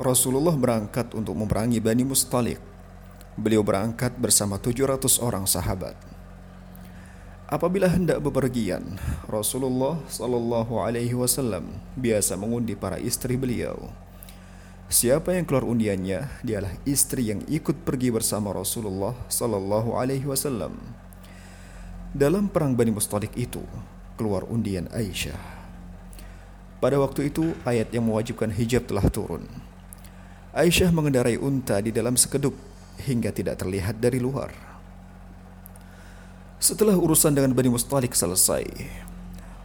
Rasulullah berangkat untuk memerangi Bani Mustalik. Beliau berangkat bersama 700 orang sahabat. Apabila hendak bepergian, Rasulullah Shallallahu Alaihi Wasallam biasa mengundi para istri beliau. Siapa yang keluar undiannya, dialah istri yang ikut pergi bersama Rasulullah Shallallahu Alaihi Wasallam. Dalam perang Bani Mustalik itu, keluar undian Aisyah. Pada waktu itu, ayat yang mewajibkan hijab telah turun. Aisyah mengendarai unta di dalam sekedup hingga tidak terlihat dari luar. Setelah urusan dengan Bani Mustalik selesai,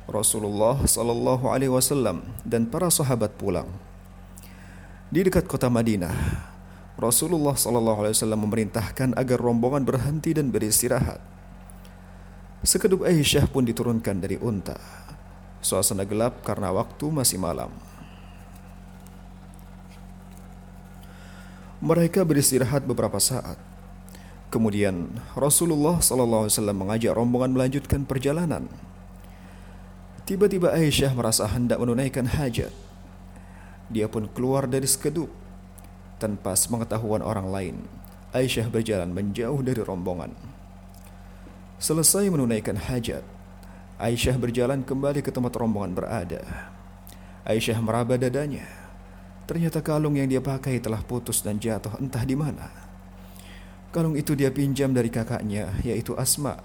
Rasulullah Sallallahu Alaihi Wasallam dan para sahabat pulang. Di dekat kota Madinah, Rasulullah Sallallahu Alaihi Wasallam memerintahkan agar rombongan berhenti dan beristirahat. Sekedup Aisyah pun diturunkan dari unta. Suasana gelap karena waktu masih malam. Mereka beristirahat beberapa saat. Kemudian Rasulullah SAW mengajak rombongan melanjutkan perjalanan. Tiba-tiba Aisyah merasa hendak menunaikan hajat. Dia pun keluar dari sekedup. Tanpa sepengetahuan orang lain, Aisyah berjalan menjauh dari rombongan. Selesai menunaikan hajat, Aisyah berjalan kembali ke tempat rombongan berada. Aisyah meraba dadanya. Ternyata kalung yang dia pakai telah putus dan jatuh entah di mana. Kalung itu dia pinjam dari kakaknya, yaitu Asma.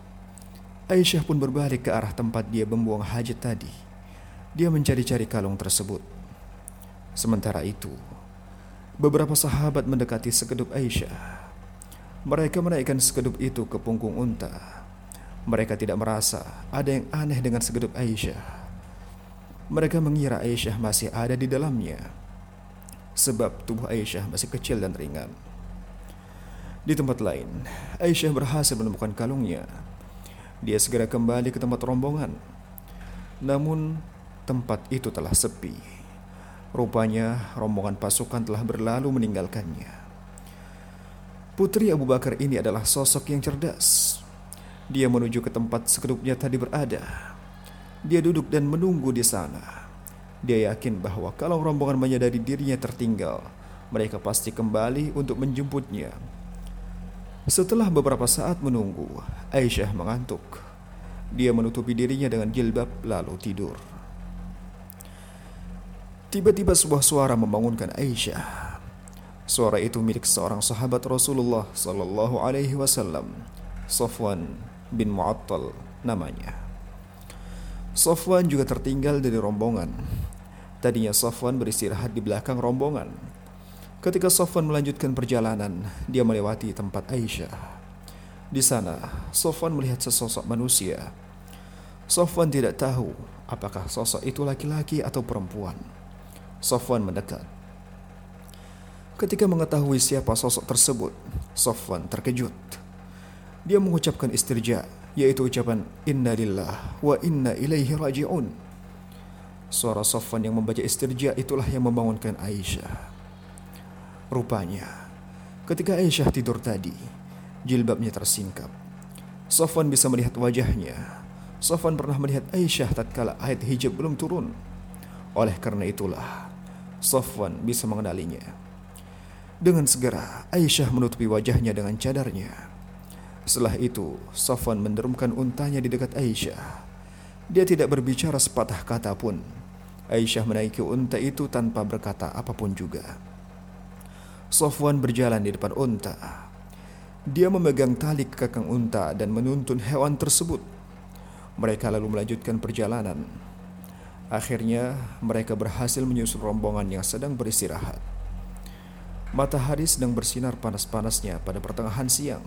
Aisyah pun berbalik ke arah tempat dia membuang hajat tadi. Dia mencari-cari kalung tersebut. Sementara itu, beberapa sahabat mendekati sekedup Aisyah. Mereka menaikkan sekedup itu ke punggung unta. Mereka tidak merasa ada yang aneh dengan sekedup Aisyah. Mereka mengira Aisyah masih ada di dalamnya, sebab tubuh Aisyah masih kecil dan ringan. Di tempat lain, Aisyah berhasil menemukan kalungnya. Dia segera kembali ke tempat rombongan. Namun, tempat itu telah sepi. Rupanya, rombongan pasukan telah berlalu meninggalkannya. Putri Abu Bakar ini adalah sosok yang cerdas. Dia menuju ke tempat sekedupnya tadi berada. Dia duduk dan menunggu di sana. Dia yakin bahwa kalau rombongan menyadari dirinya tertinggal, mereka pasti kembali untuk menjemputnya setelah beberapa saat menunggu, Aisyah mengantuk. Dia menutupi dirinya dengan jilbab lalu tidur. Tiba-tiba sebuah suara membangunkan Aisyah. Suara itu milik seorang sahabat Rasulullah sallallahu alaihi wasallam, Sofwan bin Mu'attal namanya. Sofwan juga tertinggal dari rombongan. Tadinya Sofwan beristirahat di belakang rombongan Ketika Sofwan melanjutkan perjalanan, dia melewati tempat Aisyah. Di sana, Sofwan melihat sesosok manusia. Sofwan tidak tahu apakah sosok itu laki-laki atau perempuan. Sofwan mendekat. Ketika mengetahui siapa sosok tersebut, Sofwan terkejut. Dia mengucapkan istirja, yaitu ucapan Inna lillah wa inna ilaihi raji'un. Suara Sofwan yang membaca istirja itulah yang membangunkan Aisyah. Rupanya, ketika Aisyah tidur tadi, jilbabnya tersingkap. Sofwan bisa melihat wajahnya. Sofwan pernah melihat Aisyah tatkala ayat hijab belum turun. Oleh karena itulah, Sofwan bisa mengenalinya. Dengan segera, Aisyah menutupi wajahnya dengan cadarnya. Setelah itu, Sofwan menderumkan untanya di dekat Aisyah. Dia tidak berbicara sepatah kata pun. Aisyah menaiki unta itu tanpa berkata apa pun juga. Sofwan berjalan di depan unta. Dia memegang tali kekang unta dan menuntun hewan tersebut. Mereka lalu melanjutkan perjalanan. Akhirnya, mereka berhasil menyusul rombongan yang sedang beristirahat. Matahari sedang bersinar panas-panasnya pada pertengahan siang.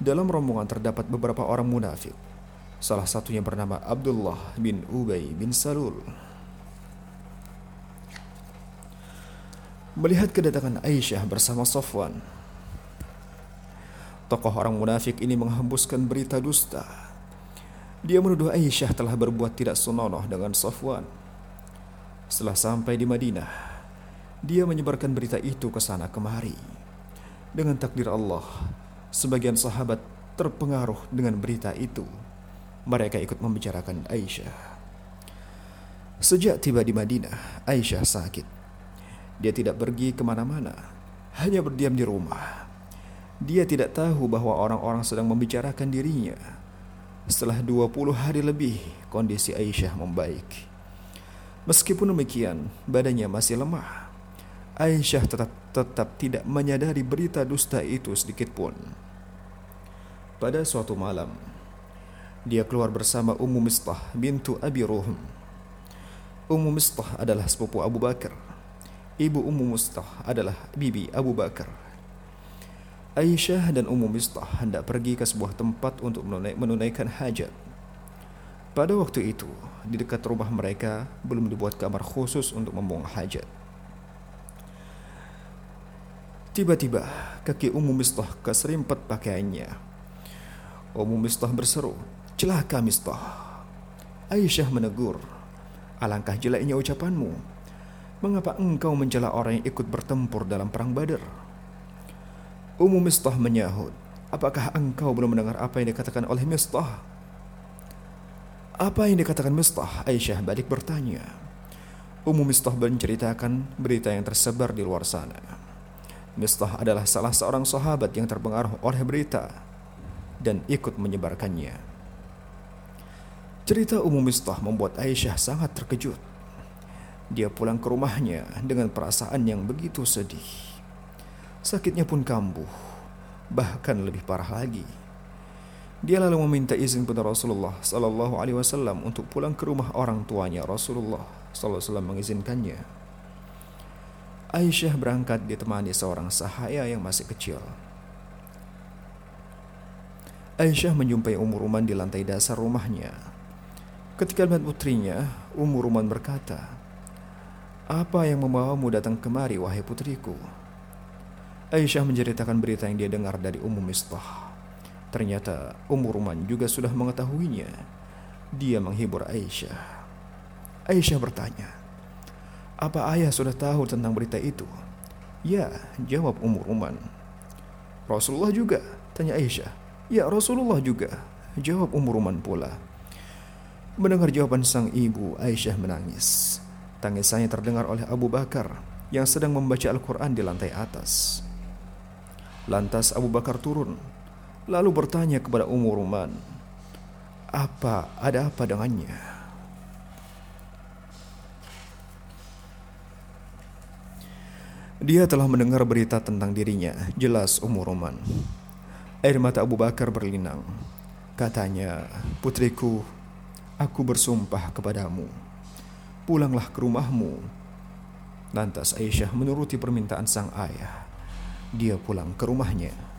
Dalam rombongan terdapat beberapa orang munafik. Salah satunya bernama Abdullah bin Ubay bin Salul. Melihat kedatangan Aisyah bersama Sofwan. Tokoh orang munafik ini menghembuskan berita dusta. Dia menuduh Aisyah telah berbuat tidak senonoh dengan Sofwan. Setelah sampai di Madinah, dia menyebarkan berita itu ke sana kemari. Dengan takdir Allah, sebagian sahabat terpengaruh dengan berita itu. Mereka ikut membicarakan Aisyah. Sejak tiba di Madinah, Aisyah sakit. Dia tidak pergi ke mana-mana, hanya berdiam di rumah. Dia tidak tahu bahwa orang-orang sedang membicarakan dirinya. Setelah 20 hari lebih, kondisi Aisyah membaik. Meskipun demikian, badannya masih lemah. Aisyah tetap tetap tidak menyadari berita dusta itu sedikit pun. Pada suatu malam, dia keluar bersama Ummu Mistah bintu Abi Ruhm. Ummu Mistah adalah sepupu Abu Bakar Ibu Ummu Mistah adalah bibi Abu Bakar. Aisyah dan Ummu Mistah hendak pergi ke sebuah tempat untuk menunaikan hajat. Pada waktu itu, di dekat rumah mereka belum dibuat kamar khusus untuk membuang hajat. Tiba-tiba, kaki Ummu Mistah keserimpet pakaiannya. Ummu Mistah berseru, "Celaka Mistah!" Aisyah menegur, "Alangkah jeleknya ucapanmu. Mengapa engkau mencela orang yang ikut bertempur dalam perang Badar? Ummu Mistah menyahut, apakah engkau belum mendengar apa yang dikatakan oleh Mistah? Apa yang dikatakan Mistah? Aisyah balik bertanya. Ummu Mistah menceritakan berita yang tersebar di luar sana. Mistah adalah salah seorang sahabat yang terpengaruh oleh berita dan ikut menyebarkannya. Cerita Ummu Mistah membuat Aisyah sangat terkejut. Dia pulang ke rumahnya dengan perasaan yang begitu sedih. Sakitnya pun kambuh, bahkan lebih parah lagi. Dia lalu meminta izin kepada Rasulullah Sallallahu Alaihi Wasallam untuk pulang ke rumah orang tuanya. Rasulullah Sallallahu Alaihi Wasallam mengizinkannya. Aisyah berangkat ditemani seorang sahaya yang masih kecil. Aisyah menjumpai Umur Ruman di lantai dasar rumahnya. Ketika melihat putrinya, Umur Ruman berkata, apa yang membawamu datang kemari, wahai putriku? Aisyah menceritakan berita yang dia dengar dari Ummu Mistah. Ternyata Ummu Ruman juga sudah mengetahuinya. Dia menghibur Aisyah. Aisyah bertanya, apa ayah sudah tahu tentang berita itu? Ya, jawab Ummu Ruman. Rasulullah juga, tanya Aisyah. Ya, Rasulullah juga, jawab Ummu Ruman pula. Mendengar jawaban sang ibu, Aisyah menangis. Tangisannya terdengar oleh Abu Bakar yang sedang membaca Al-Quran di lantai atas. Lantas Abu Bakar turun, lalu bertanya kepada Ummu Ruman, "Apa ada apa dengannya?" Dia telah mendengar berita tentang dirinya, jelas Ummu Ruman. Air mata Abu Bakar berlinang. Katanya, "Putriku, aku bersumpah kepadamu." Pulanglah ke rumahmu. Lantas Aisyah menuruti permintaan sang ayah. Dia pulang ke rumahnya.